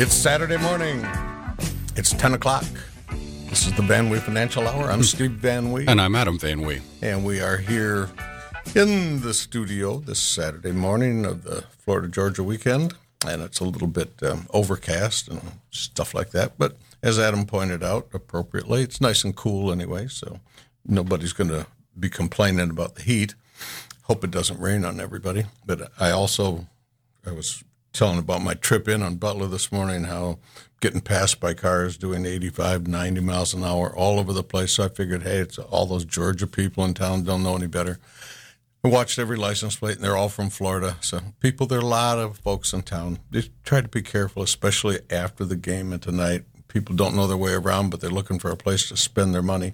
It's Saturday morning. It's 10 o'clock. This is the Van Wee Financial Hour. I'm Steve Van Wee. And I'm Adam Van Wee. And we are here in the studio this Saturday morning of the Florida Georgia weekend. And it's a little bit um, overcast and stuff like that. But as Adam pointed out appropriately, it's nice and cool anyway. So nobody's going to be complaining about the heat. Hope it doesn't rain on everybody. But I also, I was telling about my trip in on Butler this morning, how getting passed by cars doing 85, 90 miles an hour all over the place. So I figured, hey, it's all those Georgia people in town don't know any better. I watched every license plate, and they're all from Florida. So people, there are a lot of folks in town. Just try to be careful, especially after the game and tonight. People don't know their way around, but they're looking for a place to spend their money.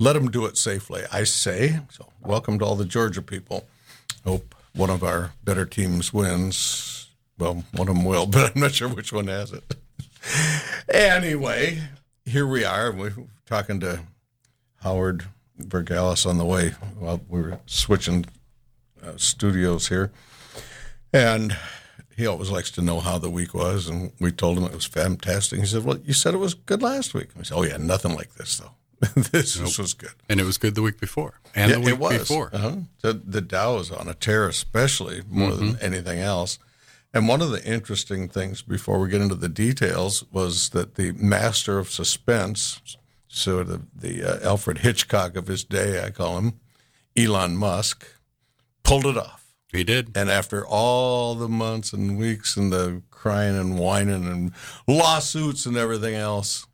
Let them do it safely, I say. So welcome to all the Georgia people. Hope one of our better teams wins well, one of them will, but I'm not sure which one has it. anyway, here we are. We're talking to Howard Bergalis on the way while we were switching uh, studios here. And he always likes to know how the week was. And we told him it was fantastic. He said, Well, you said it was good last week. I said, Oh, yeah, nothing like this, though. this, nope. was good. And it was good the week before. And yeah, the week it was. before. Uh-huh. The, the Dow was on a tear, especially more mm-hmm. than anything else. And one of the interesting things before we get into the details was that the master of suspense, sort of the uh, Alfred Hitchcock of his day, I call him, Elon Musk, pulled it off. He did. And after all the months and weeks and the crying and whining and lawsuits and everything else,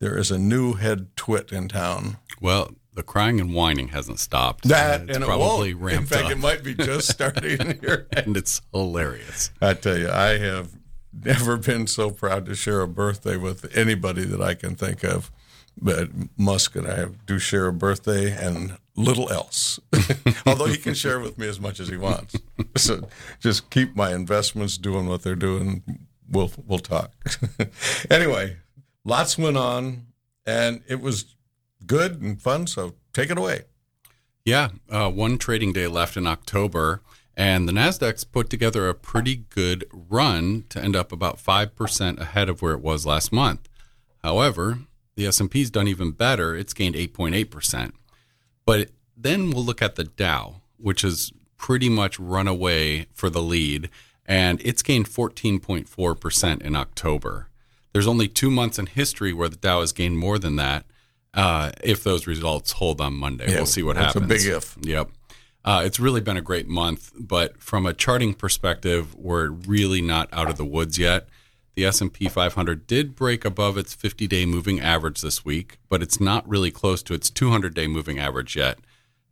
there is a new head twit in town. Well, the crying and whining hasn't stopped. That it's and probably it ramped In fact, up. it might be just starting here, and it's hilarious. I tell you, I have never been so proud to share a birthday with anybody that I can think of. But Musk and I do share a birthday and little else. Although he can share with me as much as he wants. so just keep my investments doing what they're doing. We'll we'll talk. anyway, lots went on, and it was good and fun. So take it away. Yeah, uh, one trading day left in October, and the Nasdaq's put together a pretty good run to end up about five percent ahead of where it was last month. However, the S&P's done even better; it's gained eight point eight percent. But then we'll look at the Dow, which has pretty much run away for the lead, and it's gained fourteen point four percent in October. There's only two months in history where the Dow has gained more than that, uh, if those results hold on Monday. Yeah, we'll see what happens. a big if. Yep. Uh, it's really been a great month, but from a charting perspective, we're really not out of the woods yet. The S&P 500 did break above its 50-day moving average this week, but it's not really close to its 200-day moving average yet.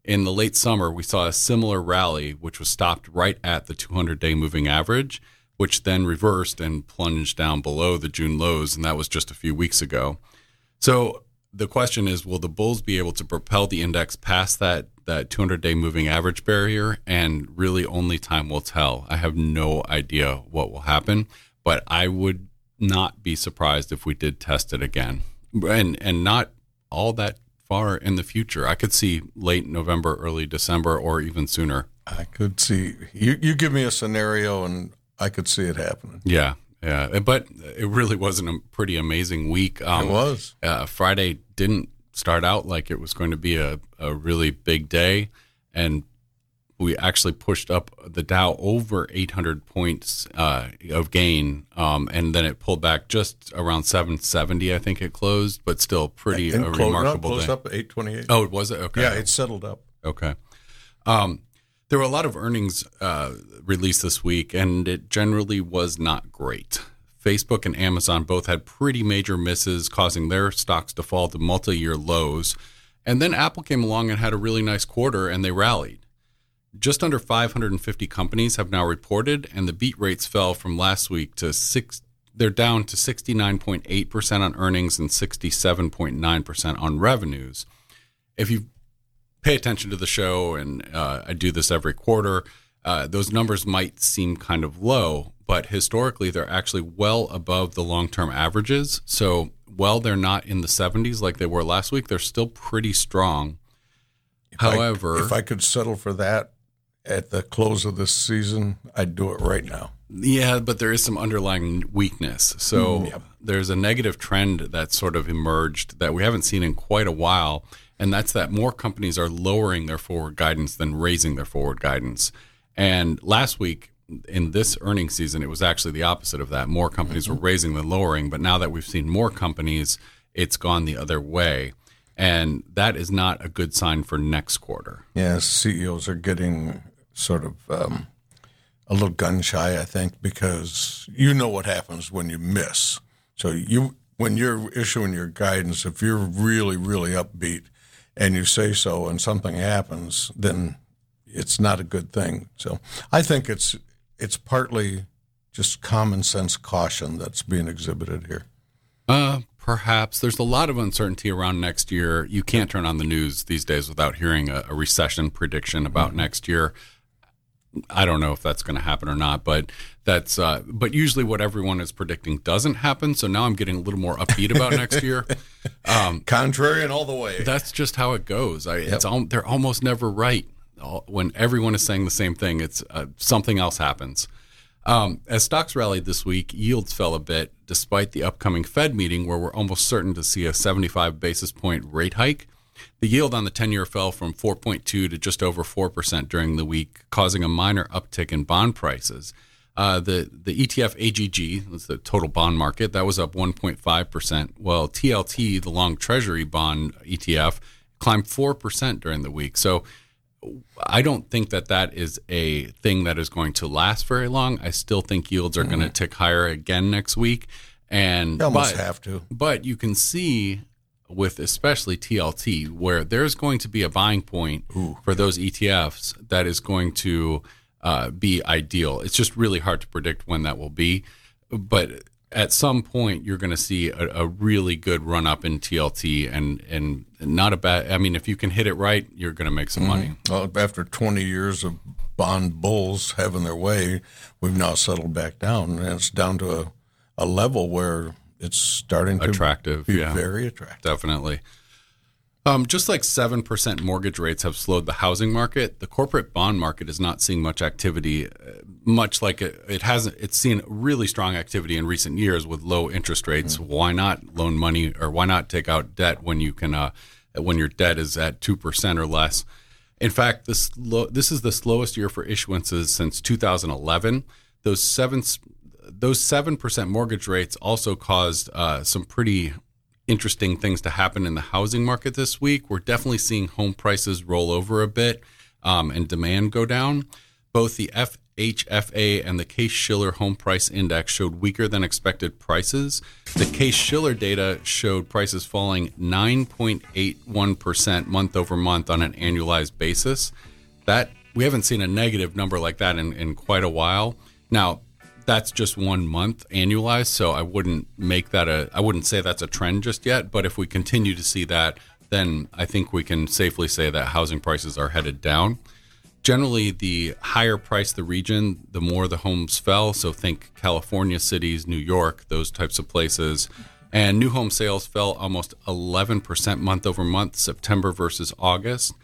In the late summer, we saw a similar rally, which was stopped right at the 200-day moving average, which then reversed and plunged down below the June lows, and that was just a few weeks ago. So the question is will the bulls be able to propel the index past that that 200 day moving average barrier? And really only time will tell. I have no idea what will happen but i would not be surprised if we did test it again. And and not all that far in the future. I could see late november early december or even sooner. I could see you. You give me a scenario, and I could see it happening. yeah yeah, but it really wasn't a pretty amazing week. Um, it was. Uh, Friday didn't start out like it was going to be a, a really big day, and we actually pushed up the Dow over 800 points uh, of gain, um, and then it pulled back just around 770. I think it closed, but still pretty and a close, remarkable no, close day. up at 828. Oh, it was it? Okay. yeah, it settled up. Okay. Um, there were a lot of earnings uh, released this week, and it generally was not great. Facebook and Amazon both had pretty major misses, causing their stocks to fall to multi year lows. And then Apple came along and had a really nice quarter, and they rallied. Just under 550 companies have now reported, and the beat rates fell from last week to six. They're down to 69.8% on earnings and 67.9% on revenues. If you pay attention to the show, and uh, I do this every quarter, uh, those numbers might seem kind of low, but historically they're actually well above the long term averages. So while they're not in the 70s like they were last week, they're still pretty strong. If However, I, if I could settle for that at the close of this season, I'd do it right now. Yeah, but there is some underlying weakness. So yep. there's a negative trend that sort of emerged that we haven't seen in quite a while. And that's that more companies are lowering their forward guidance than raising their forward guidance. And last week, in this earnings season, it was actually the opposite of that. More companies were raising than lowering. But now that we've seen more companies, it's gone the other way. And that is not a good sign for next quarter. Yeah, CEOs are getting sort of um, a little gun shy, I think, because you know what happens when you miss. So you when you're issuing your guidance, if you're really, really upbeat and you say so and something happens, then it's not a good thing. So I think it's it's partly just common sense caution that's being exhibited here. Uh, perhaps there's a lot of uncertainty around next year. You can't turn on the news these days without hearing a, a recession prediction about mm-hmm. next year. I don't know if that's going to happen or not, but that's uh, but usually what everyone is predicting doesn't happen. So now I'm getting a little more upbeat about next year. Um, Contrarian all the way. That's just how it goes. I, yep. It's all, they're almost never right. When everyone is saying the same thing, it's uh, something else happens. Um, as stocks rallied this week, yields fell a bit despite the upcoming Fed meeting, where we're almost certain to see a 75 basis point rate hike. The yield on the 10 year fell from 4.2 to just over 4% during the week, causing a minor uptick in bond prices. Uh, the, the ETF AGG, that's the total bond market, that was up 1.5%, while TLT, the long treasury bond ETF, climbed 4% during the week. So I don't think that that is a thing that is going to last very long. I still think yields are mm-hmm. going to tick higher again next week. And you almost but, have to. But you can see with especially TLT, where there's going to be a buying point Ooh. for those ETFs that is going to uh, be ideal. It's just really hard to predict when that will be, but at some point you're going to see a, a, really good run up in TLT and and not a bad. I mean, if you can hit it right, you're going to make some mm-hmm. money. Well, after 20 years of bond bulls having their way, we've now settled back down, and it's down to a, a level where it's starting to attractive, be yeah. very attractive. Definitely. Um, just like 7% mortgage rates have slowed the housing market, the corporate bond market is not seeing much activity, uh, much like it, it hasn't. It's seen really strong activity in recent years with low interest rates. Mm-hmm. Why not loan money or why not take out debt when you can, uh, when your debt is at 2% or less? In fact, this, this is the slowest year for issuances since 2011. Those seven those seven percent mortgage rates also caused uh, some pretty interesting things to happen in the housing market this week. We're definitely seeing home prices roll over a bit um, and demand go down. Both the FHFA and the Case Shiller Home Price Index showed weaker than expected prices. The Case Shiller data showed prices falling 9.81% month over month on an annualized basis. That we haven't seen a negative number like that in, in quite a while. Now, that's just one month annualized. So I wouldn't make that a, I wouldn't say that's a trend just yet. But if we continue to see that, then I think we can safely say that housing prices are headed down. Generally, the higher price the region, the more the homes fell. So think California cities, New York, those types of places. And new home sales fell almost 11% month over month, September versus August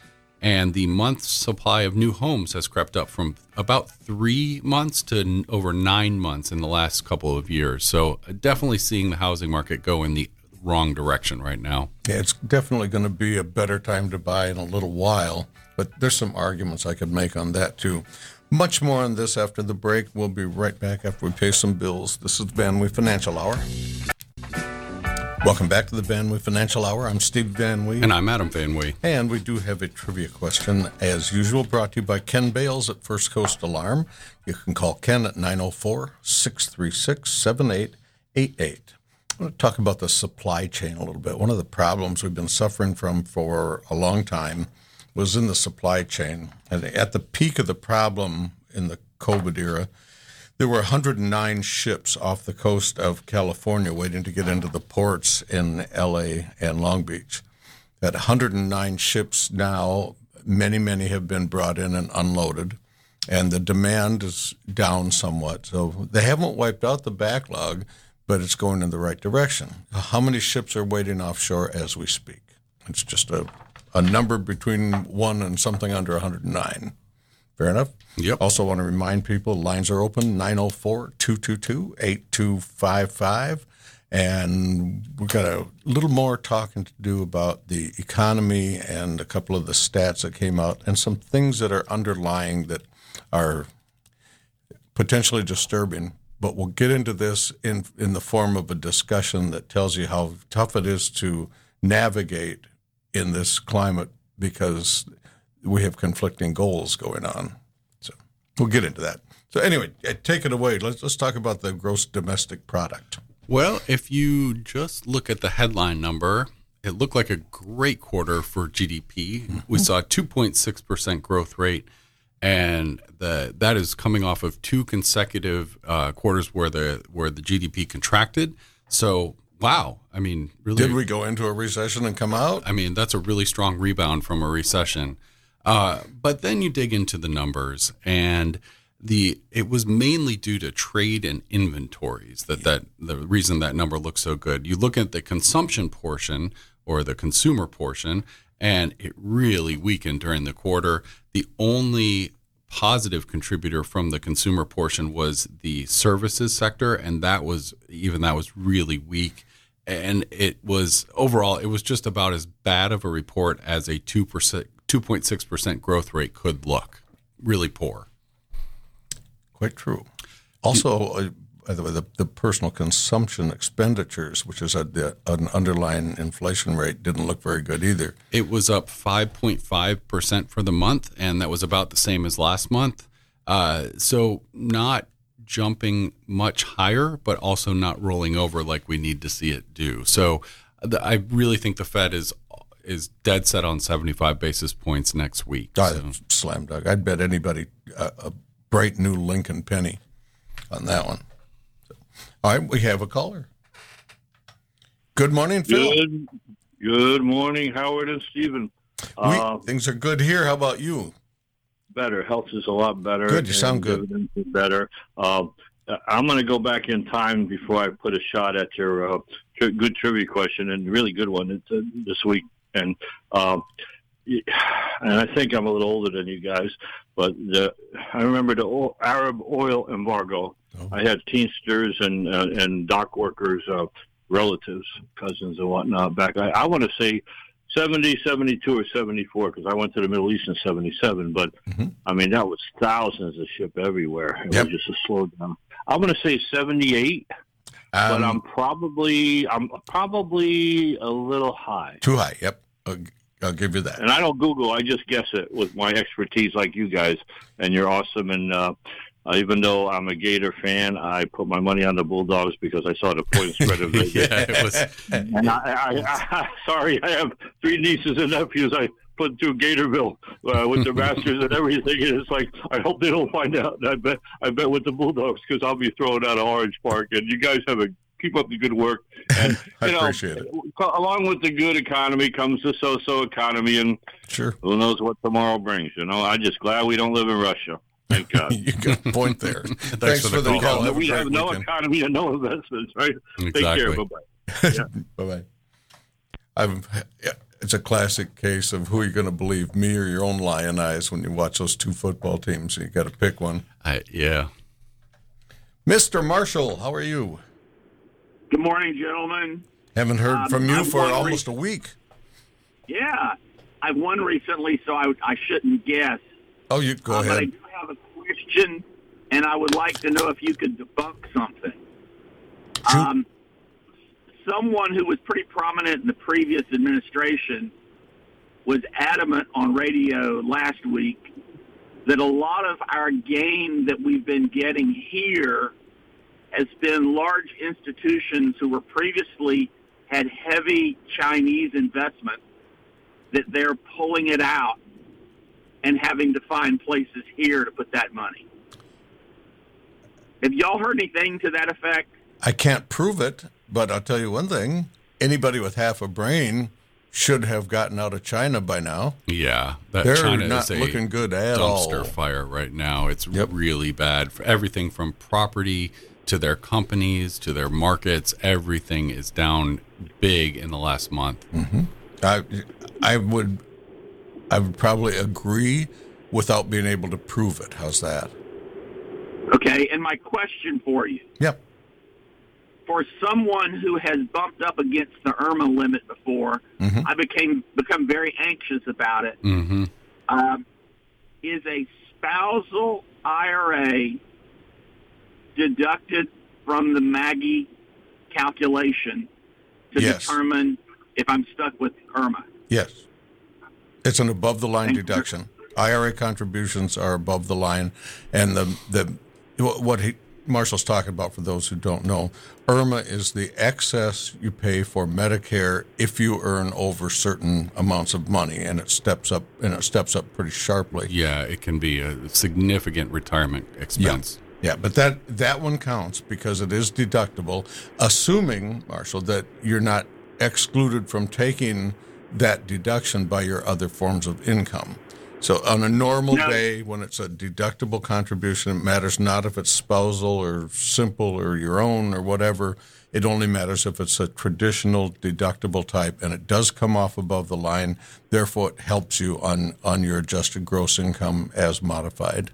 and the month supply of new homes has crept up from about three months to over nine months in the last couple of years. So, uh, definitely seeing the housing market go in the wrong direction right now. Yeah, it's definitely going to be a better time to buy in a little while, but there's some arguments I could make on that too. Much more on this after the break. We'll be right back after we pay some bills. This is Van Wee Financial Hour. Welcome back to the Van Wee Financial Hour. I'm Steve Van Wee. And I'm Adam Van Wee. And we do have a trivia question, as usual, brought to you by Ken Bales at First Coast Alarm. You can call Ken at 904 636 7888. I want to talk about the supply chain a little bit. One of the problems we've been suffering from for a long time was in the supply chain. And at the peak of the problem in the COVID era, there were 109 ships off the coast of California waiting to get into the ports in LA and Long Beach. At 109 ships now, many, many have been brought in and unloaded, and the demand is down somewhat. So they haven't wiped out the backlog, but it's going in the right direction. How many ships are waiting offshore as we speak? It's just a, a number between one and something under 109. Fair enough. Yep. Also, want to remind people lines are open 904 222 8255. And we've got a little more talking to do about the economy and a couple of the stats that came out and some things that are underlying that are potentially disturbing. But we'll get into this in, in the form of a discussion that tells you how tough it is to navigate in this climate because we have conflicting goals going on. So we'll get into that. So anyway, take it away. Let's let's talk about the gross domestic product. Well, if you just look at the headline number, it looked like a great quarter for GDP. We saw a 2.6% growth rate, and the, that is coming off of two consecutive uh, quarters where the where the GDP contracted. So, wow, I mean, really, Did we go into a recession and come out? I mean, that's a really strong rebound from a recession. Uh, but then you dig into the numbers, and the it was mainly due to trade and inventories that that the reason that number looks so good. You look at the consumption portion or the consumer portion, and it really weakened during the quarter. The only positive contributor from the consumer portion was the services sector, and that was even that was really weak. And it was overall, it was just about as bad of a report as a two percent, two point six percent growth rate could look. Really poor. Quite true. Also, uh, by the way, the, personal consumption expenditures, which is a, an underlying inflation rate, didn't look very good either. It was up 5.5% for the month, and that was about the same as last month. Uh, so, not jumping much higher, but also not rolling over like we need to see it do. So, the, I really think the Fed is is dead set on 75 basis points next week. So, slam dunk. I'd bet anybody uh, a bright new Lincoln penny on that one. So, all right, we have a caller. Good morning, Phil. Good, good morning, Howard and Stephen. We, Uh, things are good here. How about you? better. Health is a lot better. Good, you sound good. better. Um, I'm going to go back in time before I put a shot at your uh, tri- good trivia question, and really good one it's, uh, this week. And um, and I think I'm a little older than you guys, but the, I remember the oil, Arab oil embargo. Oh. I had Teamsters and uh, and dock workers, uh, relatives, cousins, and whatnot back. I, I want to say 70, 72, or 74 because I went to the Middle East in 77. But Mhm. I mean, that was thousands of ship everywhere. It Yep. was just a slowdown. I'm going to say 78, but Um, I'm probably I'm probably a little high. too high. Yep, I'll, I'll give you that. And I don't Google. I just guess it with my expertise, like you guys. And you're awesome. And uh, uh, even though I'm a Gator fan, I put my money on the Bulldogs because I saw the point spread of it. yeah, it was. And I, I, I, sorry, I have three nieces and nephews. I put through Gatorville uh, with their masters and everything, and it's like I hope they don't find out. I bet I bet with the Bulldogs because I'll be throwing out of Orange Park. And you guys have a keep up the good work. And I you know, appreciate it. along with the good economy comes the so-so economy, and Sure, who knows what tomorrow brings. You know, I'm just glad we don't live in Russia. Thank God. you got a point there. Thanks, for for the the call. call. Have we have no weekend. economy and no investments, right? Take care. Exactly. Bye bye. Bye bye. I've, yeah, it's a classic case of who you're going to believe, me or your own lion eyes, when you watch those two football teams. You got to pick one. I, yeah. Mr. Marshall, how are you? Good morning, gentlemen. Haven't heard Um, from you I'm for almost a week. Yeah, I've won recently, so I, I shouldn't guess. Oh, you go Uh, But I do have a question, and I would like to know if you could debunk something. Shoot. Um, someone who was pretty prominent in the previous administration was adamant on radio last week that a lot of our gain that we've been getting here has been large institutions who were previously had heavy Chinese investment that they're pulling it out and having to find places here to put that money. Have y'all heard anything to that effect? I can't prove it, but I'll tell you one thing. Anybody with half a brain should have gotten out of China by now. Yeah, that They're China not is a looking good at dumpster all. fire right now. It's Yep. really bad for everything from property to their companies to their markets. Everything is down big in the last month. I, I would, I would probably agree without being able to prove it. How's that? Okay, and my question for you Yep. for someone who has bumped up against the IRMAA limit before, I became become very anxious about it. Mm-hmm. Um, is a spousal IRA deducted from the MAGI calculation to Yes. determine if I'm stuck with IRMAA? Yes. It's an above the line deduction. IRA contributions are above the line, and the the what he Marshall's talking about for those who don't know, IRMAA is the excess you pay for Medicare if you earn over certain amounts of money, and it steps up and it steps up pretty sharply. Yeah, it can be a significant retirement expense. Yeah, but that that one counts because it is deductible, assuming Marshall that you're not excluded from taking that deduction by your other forms of income. So on a normal No. day when it's a deductible contribution, it matters not if it's spousal or simple or your own or whatever. It only matters if it's a traditional deductible type and it does come off above the line. Therefore, it helps you on, on your adjusted gross income as modified.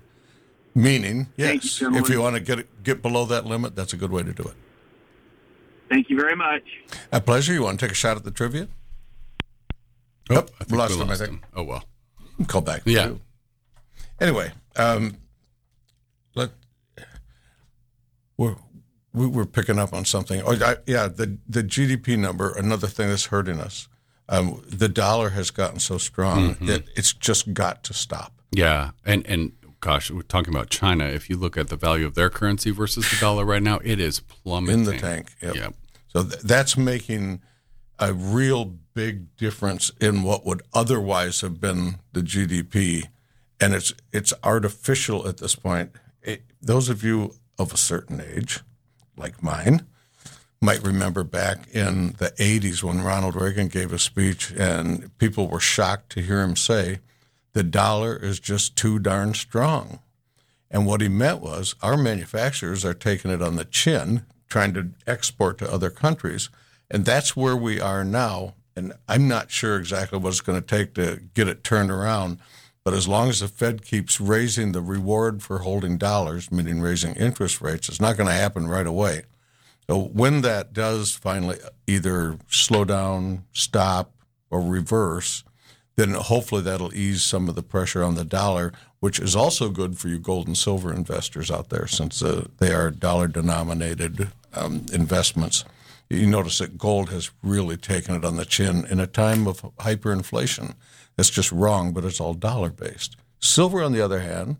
Meaning, Thank you, yes, if you want to get get below that limit, that's a good way to do it. Thank you very much. A pleasure. You want to take a shot at the trivia? Oh, Yep, I think lost we him, I think. him. Oh well. Call back. Yeah. too. Anyway, um, let we're we we're picking up on something. Oh, I, yeah, the the GDP number. Another thing that's hurting us. Um, the dollar has gotten so strong Mm-hmm. that it's just got to stop. Yeah, and and gosh, we're talking about China. If you look at the value of their currency versus the dollar right now, it is plummeting In the tank, yep. Yep. So th- that's making a real big difference in what would otherwise have been the GDP, and it's it's artificial at this point. It, those of you of a certain age, like mine, might remember back in the 80s when Ronald Reagan gave a speech, and people were shocked to hear him say, "The dollar is just too darn strong." And what he meant was our manufacturers are taking it on the chin, trying to export to other countries. And that's where we are now. And I'm not sure exactly what it's going to take to get it turned around. But as long as the Fed keeps raising the reward for holding dollars, meaning raising interest rates, it's not going to happen right away. So when that does finally either slow down, stop, or reverse, then hopefully that'll ease some of the pressure on the dollar, which is also good for you gold and silver investors out there since uh, they are dollar denominated um, investments. You notice that gold has really taken it on the chin in a time of hyperinflation. That's just wrong, but it's all dollar based. Silver, on the other hand,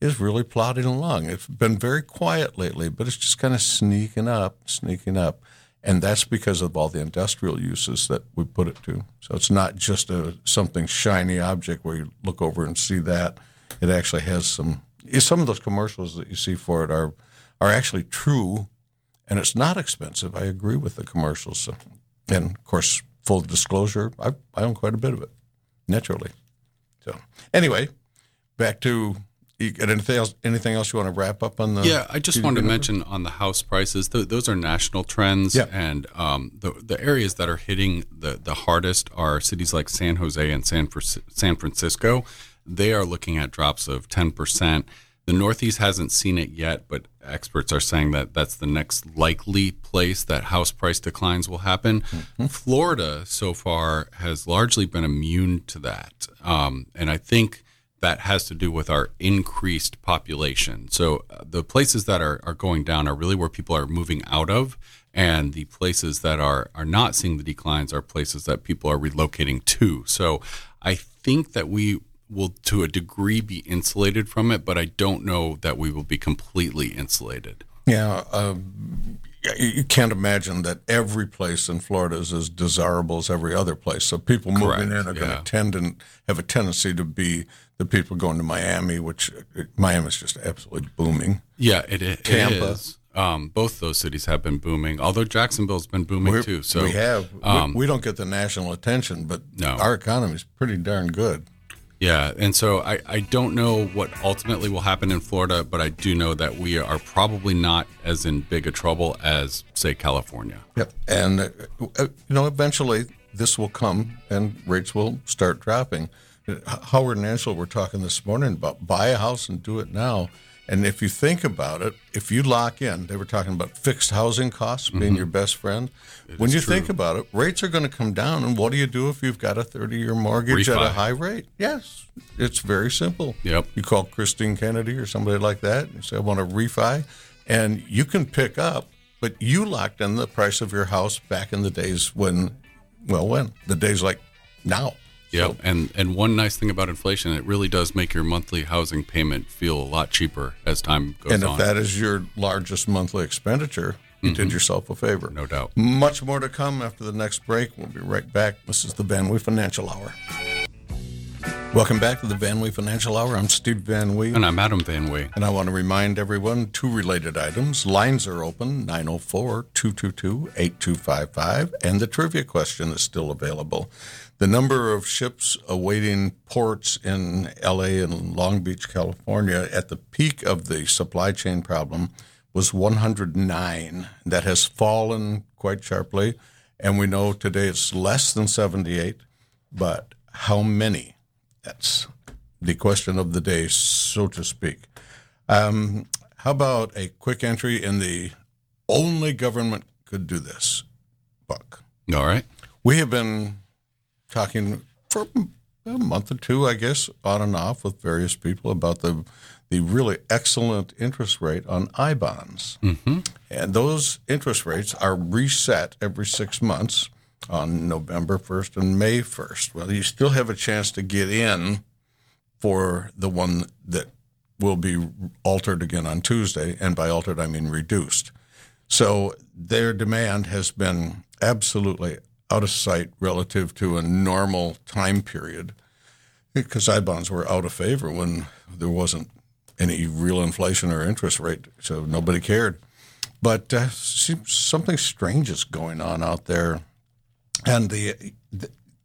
is really plodding along. It's been very quiet lately, but it's just kind of sneaking up, sneaking up. And that's because of all the industrial uses that we put it to. So it's not just a something shiny object where you look over and see that. It actually has some. Some of those commercials that you see for it are are actually true, and it's not expensive. I agree with the commercials. So, and of course, full disclosure, I, I own quite a bit of it, naturally. So anyway, back to you got anything else? Anything else you want to wrap up on the? Yeah, I just wanted to mention on the house prices; th- those are national trends, Yeah. and um, the the areas that are hitting the the hardest are cities like San Jose and San San Francisco. They are looking at drops of ten percent. The Northeast hasn't seen it yet, but experts are saying that that's the next likely place that house price declines will happen. Florida, so far, has largely been immune to that, um, and I think that has to do with our increased population. So uh, the places that are, are going down are really where people are moving out of, and the places that are are not seeing the declines are places that people are relocating to. So I think that we will, to a degree, be insulated from it, but I don't know that we will be completely insulated. Yeah, um, you you can't imagine that every place in Florida is as desirable as every other place. So people moving in are going yeah. to tend and have a tendency to be the people going to Miami, which uh, Miami is just absolutely booming. Yeah, it, it Tampa. is. Um, both those cities have been booming, although Jacksonville's been booming We're- too. So we have we- um, we, don't get the national attention, but No. our economy is pretty darn good. Yeah, and so I, I don't know what ultimately will happen in Florida, but I do know that we are probably not as in big a trouble as, say, California. Yep. And, uh, uh, you know, eventually this will come and rates will start dropping. Howard and Angela were talking this morning about buy a house and do it now. And if you think about it, if you lock in, they were talking about fixed housing costs being your best friend. When you true. think about it, rates are going to come down. And what do you do if you've got a 30 year mortgage at a high rate? Yes, it's very simple. Yep. You call Christine Kennedy or somebody like that and say, I want to refi. And you can pick up, but you locked in the price of your house back in the days when, well, when? The days like now. Yeah, and and one nice thing about inflation, it really does make your monthly housing payment feel a lot cheaper as time goes on. And if on. that is your largest monthly expenditure, you did mm-hmm. yourself a favor. no doubt. Much more to come after the next break. We'll be right back. This is the Van Wee Financial Hour. Welcome back to the Van Wee Financial Hour. I'm Steve Van Wee. And I'm Adam Van Way. And I want to remind everyone two related items. Lines are open 904 222 8255, and the trivia question is still available. The number of ships awaiting ports in LA and Long Beach, California at the peak of the supply chain problem was 109. That has fallen quite sharply, and we know today it's less than 78. But how many? That's the question of the day, so to speak. Um, how about a quick entry in the only government could do this book? All right. We have been talking for a month or two, I guess, on and off with various people about the the really excellent interest rate on I bonds, mm-hmm. and those interest rates are reset every six months on November first and May first. Well, you still have a chance to get in for the one that will be altered again on Tuesday, and by altered I mean reduced. So their demand has been absolutely out of sight relative to a normal time period because I bonds were out of favor when there wasn't any real inflation or interest rate, so nobody cared. But uh, something strange is going on out there, and the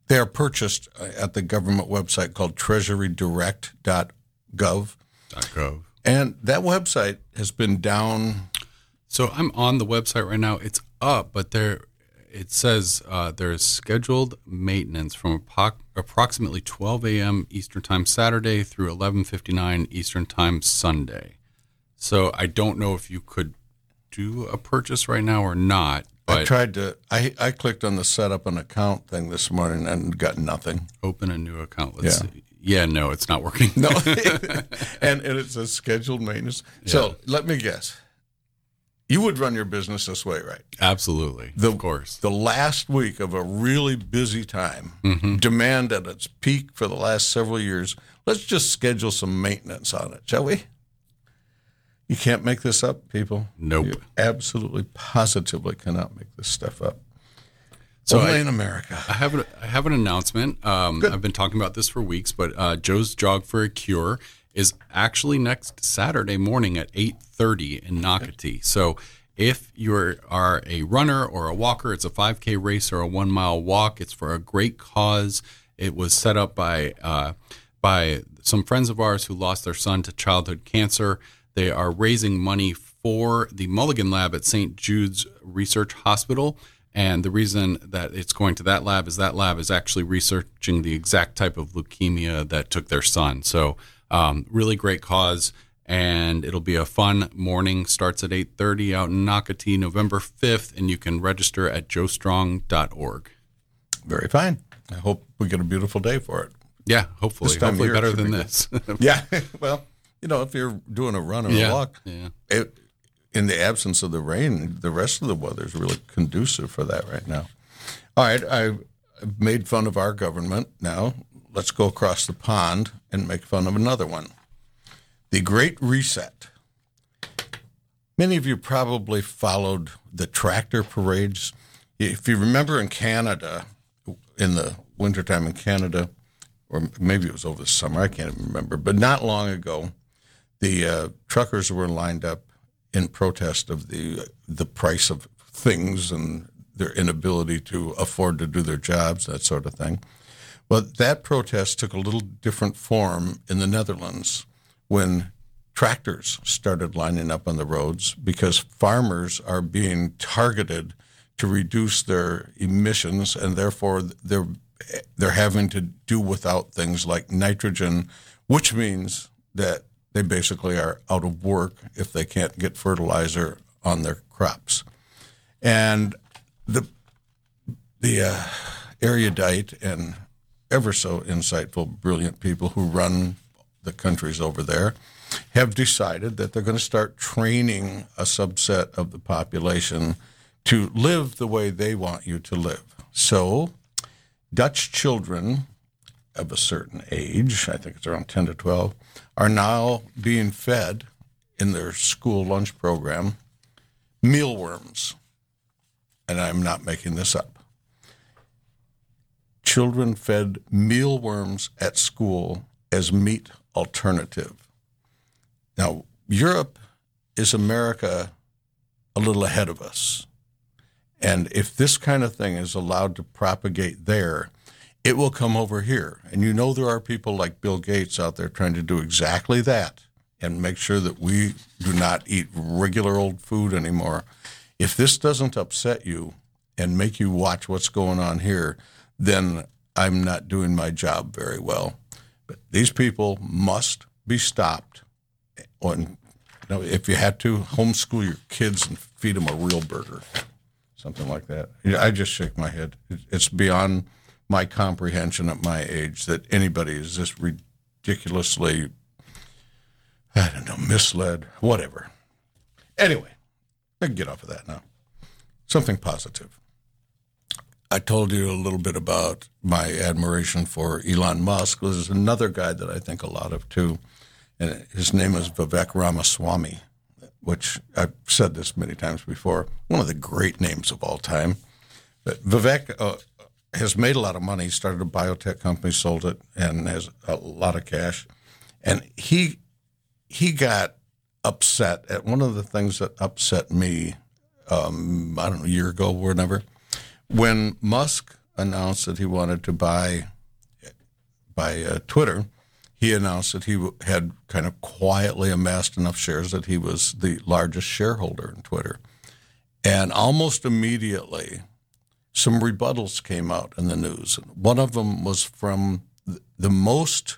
they are purchased at the government website called TreasuryDirect.gov, .gov. and that website has been down So I'm on the website right now. It's up, but there it says uh, there's scheduled maintenance from approximately 12 a.m. Eastern Time Saturday through 11:59 Eastern Time Sunday. So I don't know if you could do a purchase right now or not. I tried to. I, I clicked on the set up an account thing this morning and got nothing. open a new account. Let's Yeah. see. Yeah, no, it's not working. No, and, and it says scheduled maintenance. So let me guess. You would run your business this way, right? Absolutely. The- of course. The last week of a really busy time, Mm-hmm. demand at its peak for the last several years. Let's just schedule some maintenance on it, shall we? You can't make this up, people. Nope. You absolutely, positively cannot make this stuff up. So Only I- in America. I have a, I have an announcement. Um, I've been talking about this for weeks, but uh, Joe's Jog for a Cure is actually next Saturday morning at eight thirty in Nocatee. So if you are a runner or a walker, it's a five k race or a one mile walk. It's for a great cause. It was set up by uh, by some friends of ours who lost their son to childhood cancer. They are raising money for the Mullighan Lab at St. Jude's Research Hospital. And the reason that it's going to that lab is that lab is actually researching the exact type of leukemia that took their son. So, um, really great cause. And it'll be a fun morning. Starts at 8.30 out in Nocatee, November 5th. And you can register at joestrong.org. Very fine. I hope we get a beautiful day for it. Yeah, hopefully. This time of Hopefully better than be this. Yeah. well, you know, if you're doing a run or yeah. a walk, Yeah. it, in the absence of the rain, the rest of the weather is really conducive for that right now. All right, I've made fun of our government. Now let's go across the pond and make fun of another one. The Great Reset. Many of you probably followed the tractor parades. If you remember in Canada, in the wintertime in Canada, or maybe it was over the summer, I can't even remember, but not long ago, the uh, truckers were lined up in protest of the the price of things and their inability to afford to do their jobs, that sort of thing. Well, that protest took a little different form in the Netherlands when tractors started lining up on the roads because farmers are being targeted to reduce their emissions and therefore they're they're having to do without things like nitrogen, which means that they basically are out of work if they can't get fertilizer on their crops. And the the uh, erudite and ever so insightful, brilliant people who run the countries over there have decided that they're going to start training a subset of the population to live the way they want you to live. So, Dutch children of a certain age, I think it's around 10 to 12, are now being fed in their school lunch program mealworms. And I'm not making this up. Children fed mealworms at school as meat alternative. Now, Europe is America a little ahead of us. And if this kind of thing is allowed to propagate there, it will come over here. And you know, there are people like Bill Gates out there trying to do exactly that and make sure that we do not eat regular old food anymore. If this doesn't upset you and make you watch what's going on here, then I'm not doing my job very well. But these people must be stopped on, you know, if you had to homeschool your kids and feed them a real burger, something like that. I just shake my head. It's beyond my comprehension at my age that anybody is just ridiculously, I don't know, misled, whatever. Anyway, I can get off of that now. Something positive. I told you a little bit about my admiration for Elon Musk. There's another guy that I think a lot of too and his name is Vivek Ramaswamy, which I've said this many times before. One of the great names of all time. But Vivek uh, has made a lot of money. He started a biotech company, sold it, and has a lot of cash. And he he got upset at one of the things that upset me. Um, I don't know, a year ago, or whatever, when Musk announced that he wanted to buy buy uh, Twitter he announced that he had kind of quietly amassed enough shares that he was the largest shareholder in Twitter. And almost immediately, some rebuttals came out in the news. One of them was from the most,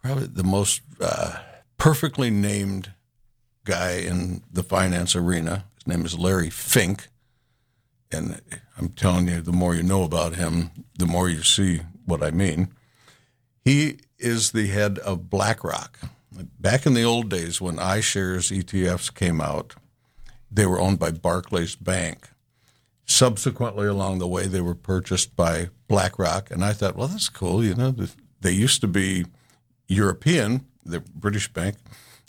probably the most uh, perfectly named guy in the finance arena. His name is Larry Fink. And I'm telling you, the more you know about him, the more you see what I mean. He is the head of BlackRock. Back in the old days when iShares ETFs came out, they were owned by Barclays Bank. Subsequently, along the way, they were purchased by BlackRock. And I thought, well, that's cool. You know, they used to be European, the British bank,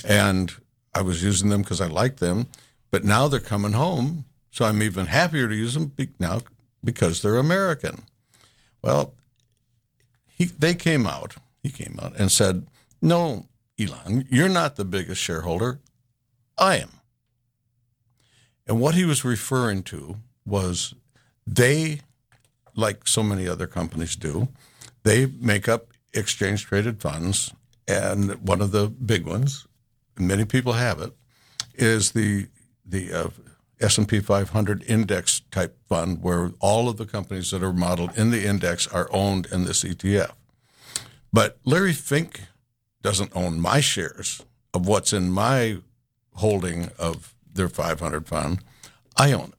and I was using them because I liked them. But now they're coming home. So I'm even happier to use them now because they're American. Well, he, they came out he came out and said, No, Elon, you're not the biggest shareholder. I am. And what he was referring to was they, like so many other companies do, they make up exchange traded funds. And one of the big ones, many people have it, is the the uh, S&P 500 index type fund where all of the companies that are modeled in the index are owned in this ETF. But Larry Fink doesn't own my shares of what's in my holding of their 500 fund. I own it.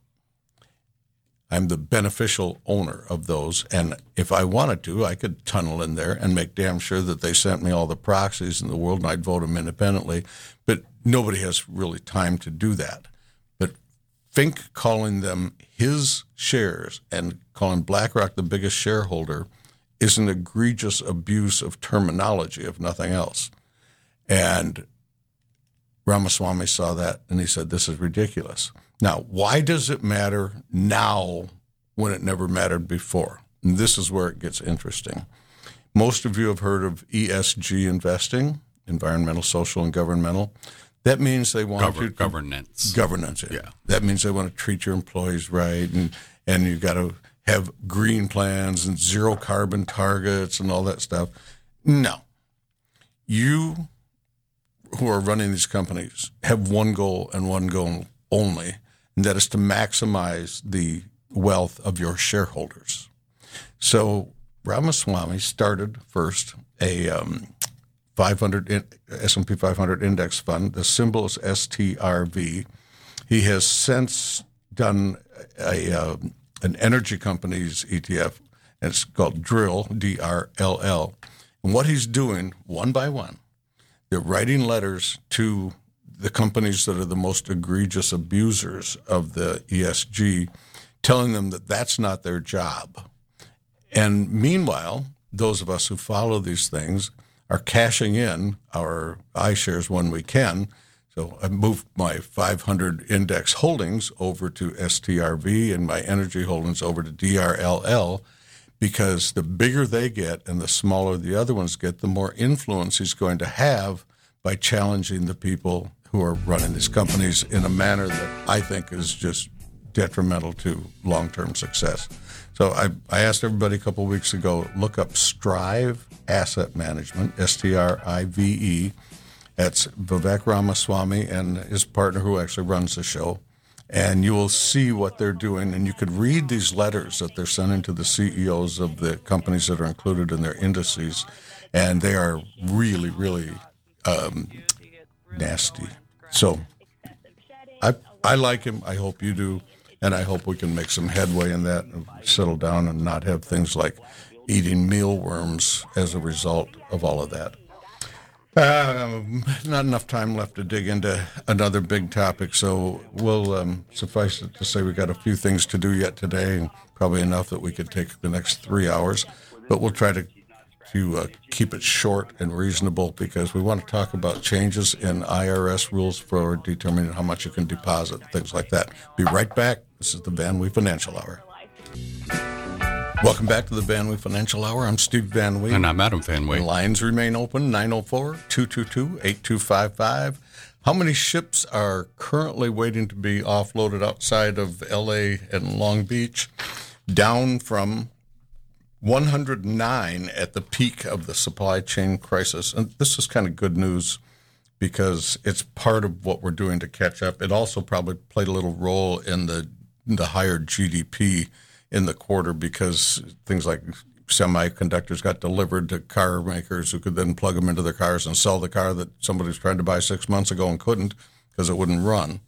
I'm the beneficial owner of those. And if I wanted to, I could tunnel in there and make damn sure that they sent me all the proxies in the world and I'd vote them independently. But nobody has really time to do that. Fink calling them his shares and calling BlackRock the biggest shareholder – is an egregious abuse of terminology, if nothing else. And Ramaswamy saw that and he said, This is ridiculous. Now, why does it matter now when it never mattered before? And this is where it gets interesting. Most of you have heard of ESG investing, environmental, social, and governmental. That means they want Gover- to governance. Governance, yeah. yeah. That means they want to treat your employees right, and and you got to have green plans and zero carbon targets and all that stuff. No. You who are running these companies have one goal and one goal only, and that is to maximize the wealth of your shareholders. So Ramaswamy started first a um, 500 S&P 500 index fund. The symbol is STRV. He has since done a uh, an energy company's ETF, and it's called Drill D R L L. And what he's doing, one by one, they're writing letters to the companies that are the most egregious abusers of the ESG, telling them that that's not their job. And meanwhile, those of us who follow these things are cashing in our iShares when we can. So I moved my 500 index holdings over to STRV and my energy holdings over to DRLL because the bigger they get and the smaller the other ones get, the more influence he's going to have by challenging the people who are running these companies in a manner that I think is just detrimental to long term success. So I, I asked everybody a couple weeks ago look up Strive Asset Management, S T R I V E. That's Vivek Ramaswamy and his partner who actually runs the show. And you will see what they're doing. And you could read these letters that they're sending to the CEOs of the companies that are included in their indices. And they are really, really um, nasty. So I, I like him. I hope you do. And I hope we can make some headway in that and settle down and not have things like eating mealworms as a result of all of that. Uh, not enough time left to dig into another big topic, so we'll um, suffice it to say we've got a few things to do yet today, and probably enough that we could take the next three hours. But we'll try to to uh, keep it short and reasonable because we want to talk about changes in IRS rules for determining how much you can deposit, things like that. Be right back. This is the Van Wee Financial Hour. Welcome back to the Van Wee Financial Hour. I'm Steve Van Wee. And I'm Adam Van Wee. Lines remain open 904 222 8255. How many ships are currently waiting to be offloaded outside of LA and Long Beach? Down from 109 at the peak of the supply chain crisis. And this is kind of good news because it's part of what we're doing to catch up. It also probably played a little role in the the higher GDP in the quarter because things like semiconductors got delivered to car makers who could then plug them into their cars and sell the car that somebody was trying to buy six months ago and couldn't because it wouldn't run.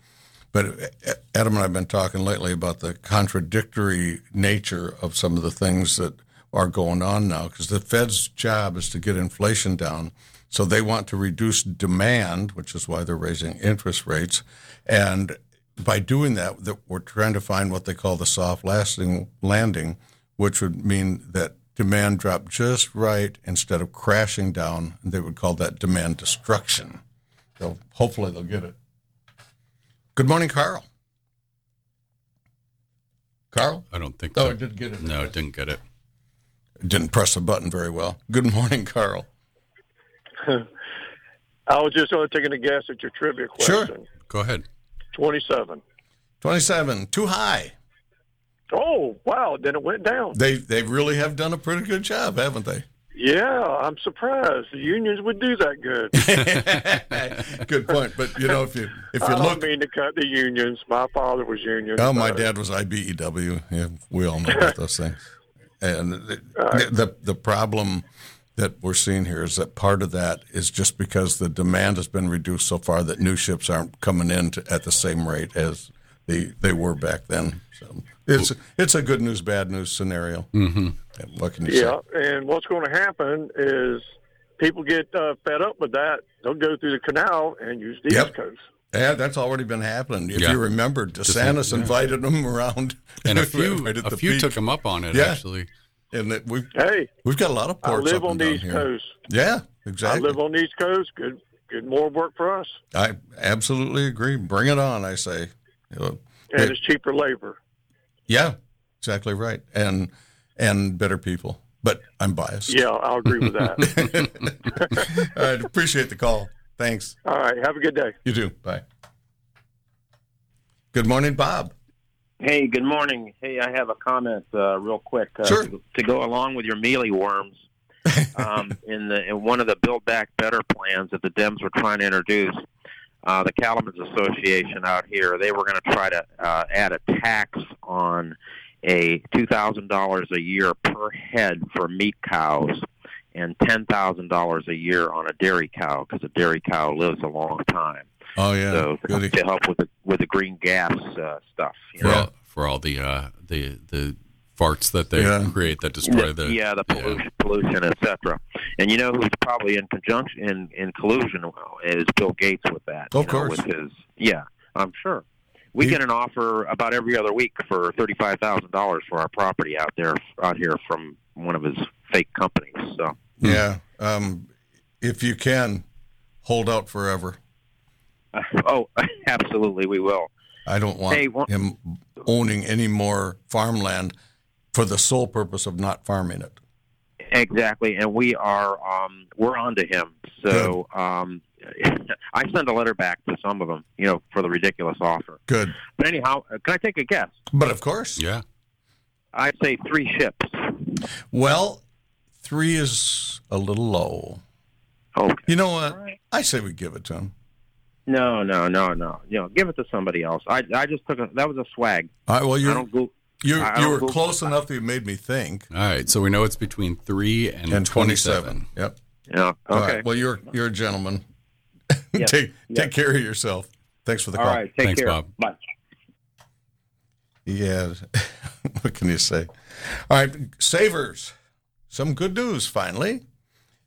But Adam and I have been talking lately about the contradictory nature of some of the things that are going on now because the Fed's job is to get inflation down. So they want to reduce demand, which is why they're raising interest rates. And by doing that, we're trying to find what they call the soft lasting landing, which would mean that demand dropped just right instead of crashing down. They would call that demand destruction. So hopefully they'll get it. Good morning, Carl. Carl? I don't think Oh, so. it didn't get it. No, it didn't get it. Didn't press the button very well. Good morning, Carl. I was just only taking a guess at your trivia question. Sure. Go ahead. 27. 27, too high. Oh, wow. Then it went down. They they really have done a pretty good job, haven't they? Yeah, I'm surprised. The unions would do that good. good point. But you know, if you if you I don't mean to cut the unions. My father was union. oh, my dad was IBEW. Yeah, we all know about those things. And the, the the problem that we're seeing here is that part of that is just because the demand has been reduced so far that new ships aren't coming in to, at the same rate as they they were back then. So it's it's a good news bad news scenario. Mm-hmm. What can you say? Yeah, say? and what's going to happen is people get uh, fed up with that. They'll go through the canal and use the Yep. East Coast. Yeah, that's already been happening. If Yeah. you remember, DeSantis yeah. invited them around, And a few, right a few peak. took him up on it, Yeah. actually. and that we've Hey, we've got a lot of I ports live up on and the East here. Coast. Yeah, I exactly. live on the East Coast. Good, good more work for us, I absolutely agree. Bring it on, I say. And it- it's cheaper labor. yeah, exactly right, and and better people. But I'm biased. Yeah, I'll agree with that. All right, appreciate the call. Thanks. All right, have a good day. You too. Bye. Good morning, Bob. Hey, good morning. Hey, I have a comment uh, real quick uh, Sure. to, to go along with your mealy worms. um, in the in one of the Build Back Better plans that the Dems were trying to introduce, uh, the Cattlemen's Association out here, they were going to try to uh, add a tax on a two thousand dollars a year per head for meat cows, and ten thousand dollars a year on a dairy cow because a dairy cow lives a long time. Oh yeah, so Goody. to help with the with the green gas uh, stuff. You for know? all, for all the uh, the the farts that they Yeah. create that destroy the yeah, the pollution, pollution, etc. And you know who's probably in conjunction in in collusion is Bill Gates with that. Of you know, course. with his yeah, I'm sure. We He- get an offer about every other week for thirty five thousand dollars for our property out there out here from one of his fake companies. So Yeah, um, if you can, hold out forever. oh, absolutely, we will. I don't want Hey, one- him owning any more farmland for the sole purpose of not farming it. Exactly, and we are um, we're on to him. So um, I send a letter back to some of them, you know, for the ridiculous offer. Good, But anyhow, uh, can I take a guess? but of course, yeah. I'd say three ships. well, three is a little low. Okay. You know what? All right. I say we give it to him. No, no, no, no. You know, give it to somebody else. I, I just took a. That was a swag. All right, well, you're don't go. you I you don't were go- close enough that you made me think. All right, so we know it's between three and, And 27. twenty-seven. Yep. Yeah. Okay. right. Well, you're you're a gentleman. Yes, take yes. take care of yourself. Thanks for the call. All right. Take Thanks, care. Bob. Bye. Yeah. what can you say? All right, savers. Some good news finally.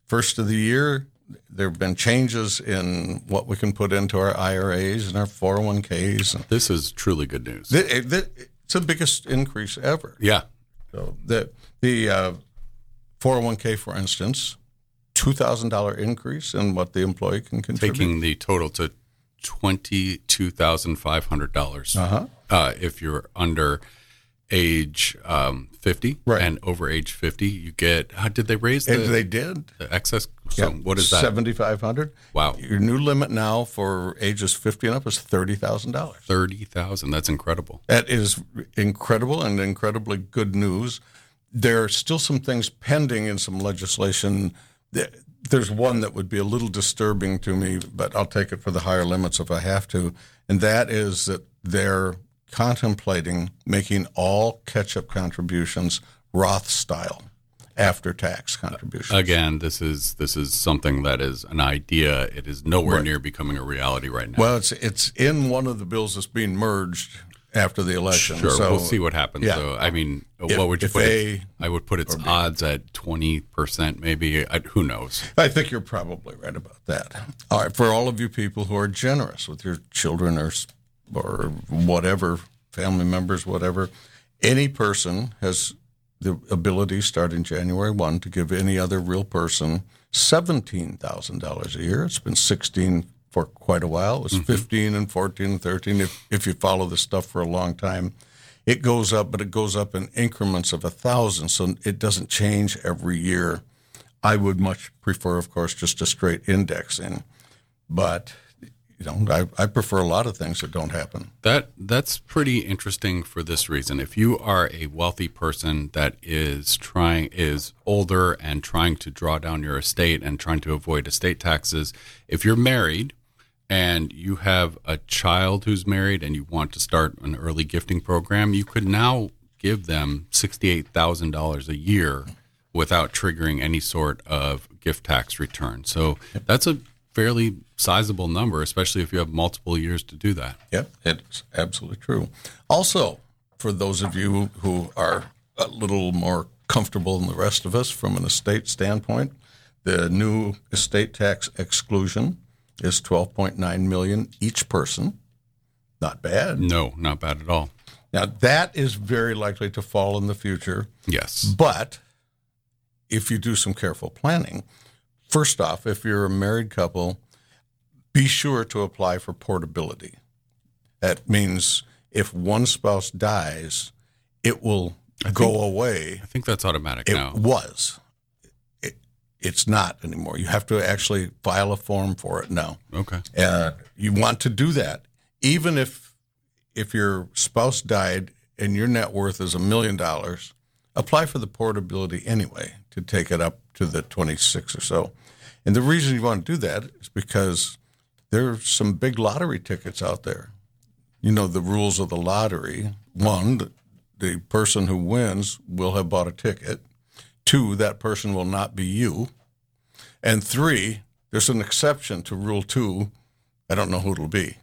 First of the year, there have been changes in what we can put into our IRAs and our 401ks. This is truly good news. It's the biggest increase ever. yeah. So the the uh, 401k, for instance, two thousand dollar increase in what the employee can contribute. Taking the total to $22,500 uh-huh. uh, if you're under age um, 50 Right. and over age 50 you get how did they raise the, they did. the excess so what is that Seventy five hundred. wow Your new limit now for ages fifty and up is thirty thousand dollars. 30000 that's incredible That is incredible and incredibly good news. There are still some things pending in some legislation. There- There's one that would be a little disturbing to me, but I'll take it for the higher limits if I have to. And that is that they're contemplating making all catch up contributions Roth style after tax contributions. again this is this is something that is an idea it is nowhere Right. near becoming a reality right now Well, it's it's in one of the bills that's being merged after the election. sure so we'll see what happens yeah. so i mean uh, If- what would you put A it i would put its odds at 20% maybe I, who knows I think you're probably right about that. All right, for all of you people who are generous with your children or or whatever family members, whatever, any person has the ability starting January one to give any other real person seventeen thousand dollars a year. It's been sixteen for quite a while. It was mm-hmm. fifteen and fourteen and thirteen. If if you follow this stuff for a long time. It goes up, but it goes up in increments of a thousand, so it doesn't change every year. I would much prefer, of course, just a straight indexing, but you know, I, I prefer a lot of things that don't happen. That that's pretty interesting for this reason. If you are a wealthy person that is trying is older and trying to draw down your estate and trying to avoid estate taxes, if you're married and you have a child who's married and you want to start an early gifting program, you could now give them $68,000 a year without triggering any sort of gift tax return. So that's a fairly sizable number, especially if you have multiple years to do that. Yep, it's absolutely true. Also, for those of you who are a little more comfortable than the rest of us from an estate standpoint, the new estate tax exclusion is 12.9 million each person. Not bad. No, not bad at all. Now that is very likely to fall in the future. Yes. But if you do some careful planning, first off, if you're a married couple, be sure to apply for portability. That means if one spouse dies, it will go away. I think that's automatic It now. was. It, it's not anymore. You have to actually file a form for it now. Okay. Uh, you want to do that, even if if your spouse died and your net worth is a million dollars, apply for the portability anyway to take it up to the twenty six or so. And the reason you want to do that is because there are some big lottery tickets out there. You know the rules of the lottery. One, the person who wins will have bought a ticket. Two, that person will not be you. And three, there's an exception to rule two. I don't know who it'll be.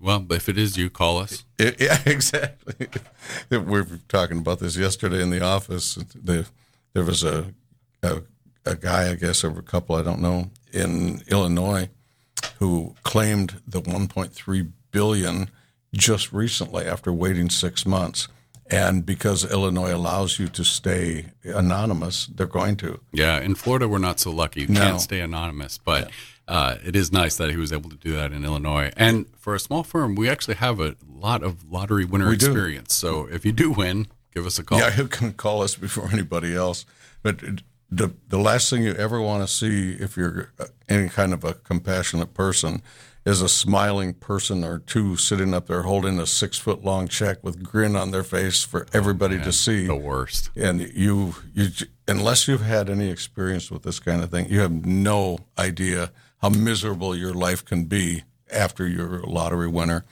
Well, if it is you, call us. It, yeah, exactly. we were talking about this yesterday in the office. The, there was a, a, a guy, I guess, or a couple, I don't know, in Illinois, who claimed the 1.3 billion just recently after waiting six months. And because Illinois allows you to stay anonymous, they're going to. Yeah, in Florida, we're not so lucky. You No. can't stay anonymous, but uh, it is nice that he was able to do that in Illinois. And for a small firm, we actually have a lot of lottery winner We do. experience. So if you do win, give us a call. Yeah, you can call us before anybody else. But the the last thing you ever want to see, if you're uh, any kind of a compassionate person, is a smiling person or two sitting up there holding a six foot long check with grin on their face for everybody to see. The worst. And you, you, unless you've had any experience with this kind of thing, you have no idea how miserable your life can be after you're a lottery winner.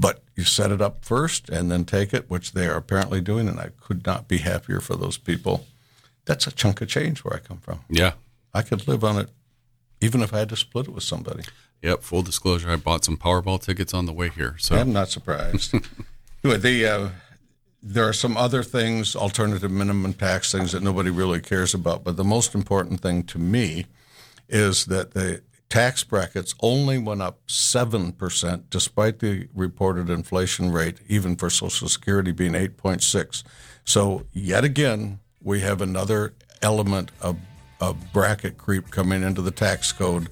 But you set it up first and then take it, which they are apparently doing, and I could not be happier for those people. That's a chunk of change where I come from. Yeah. I could live on it, even if I had to split it with somebody. Yep. Full disclosure, I bought some Powerball tickets on the way here. So I'm not surprised. anyway, the uh, there are some other things, alternative minimum tax things that nobody really cares about. But the most important thing to me is that the tax brackets only went up seven percent, despite the reported inflation rate, even for Social Security being eight point six. So yet again, we have another element of, of bracket creep coming into the tax code.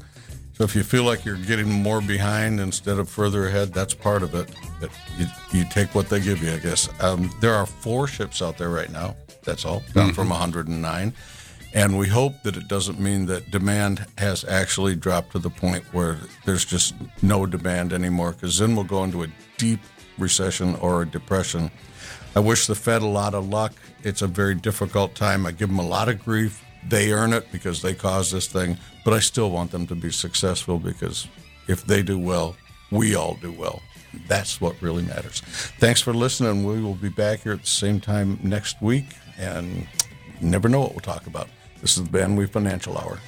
So if you feel like you're getting more behind instead of further ahead, that's part of it. But you, you take what they give you, I guess. Um, there are four ships out there right now. That's all, down from 109. And we hope that it doesn't mean that demand has actually dropped to the point where there's just no demand anymore, because then we'll go into a deep recession or a depression. I wish the Fed a lot of luck. It's a very difficult time. I give them a lot of grief. They earn it because they caused this thing, but I still want them to be successful because if they do well, we all do well. That's what really matters. Thanks for listening. We will be back here at the same time next week, and never know what we'll talk about. This is the Van Wee Financial Hour.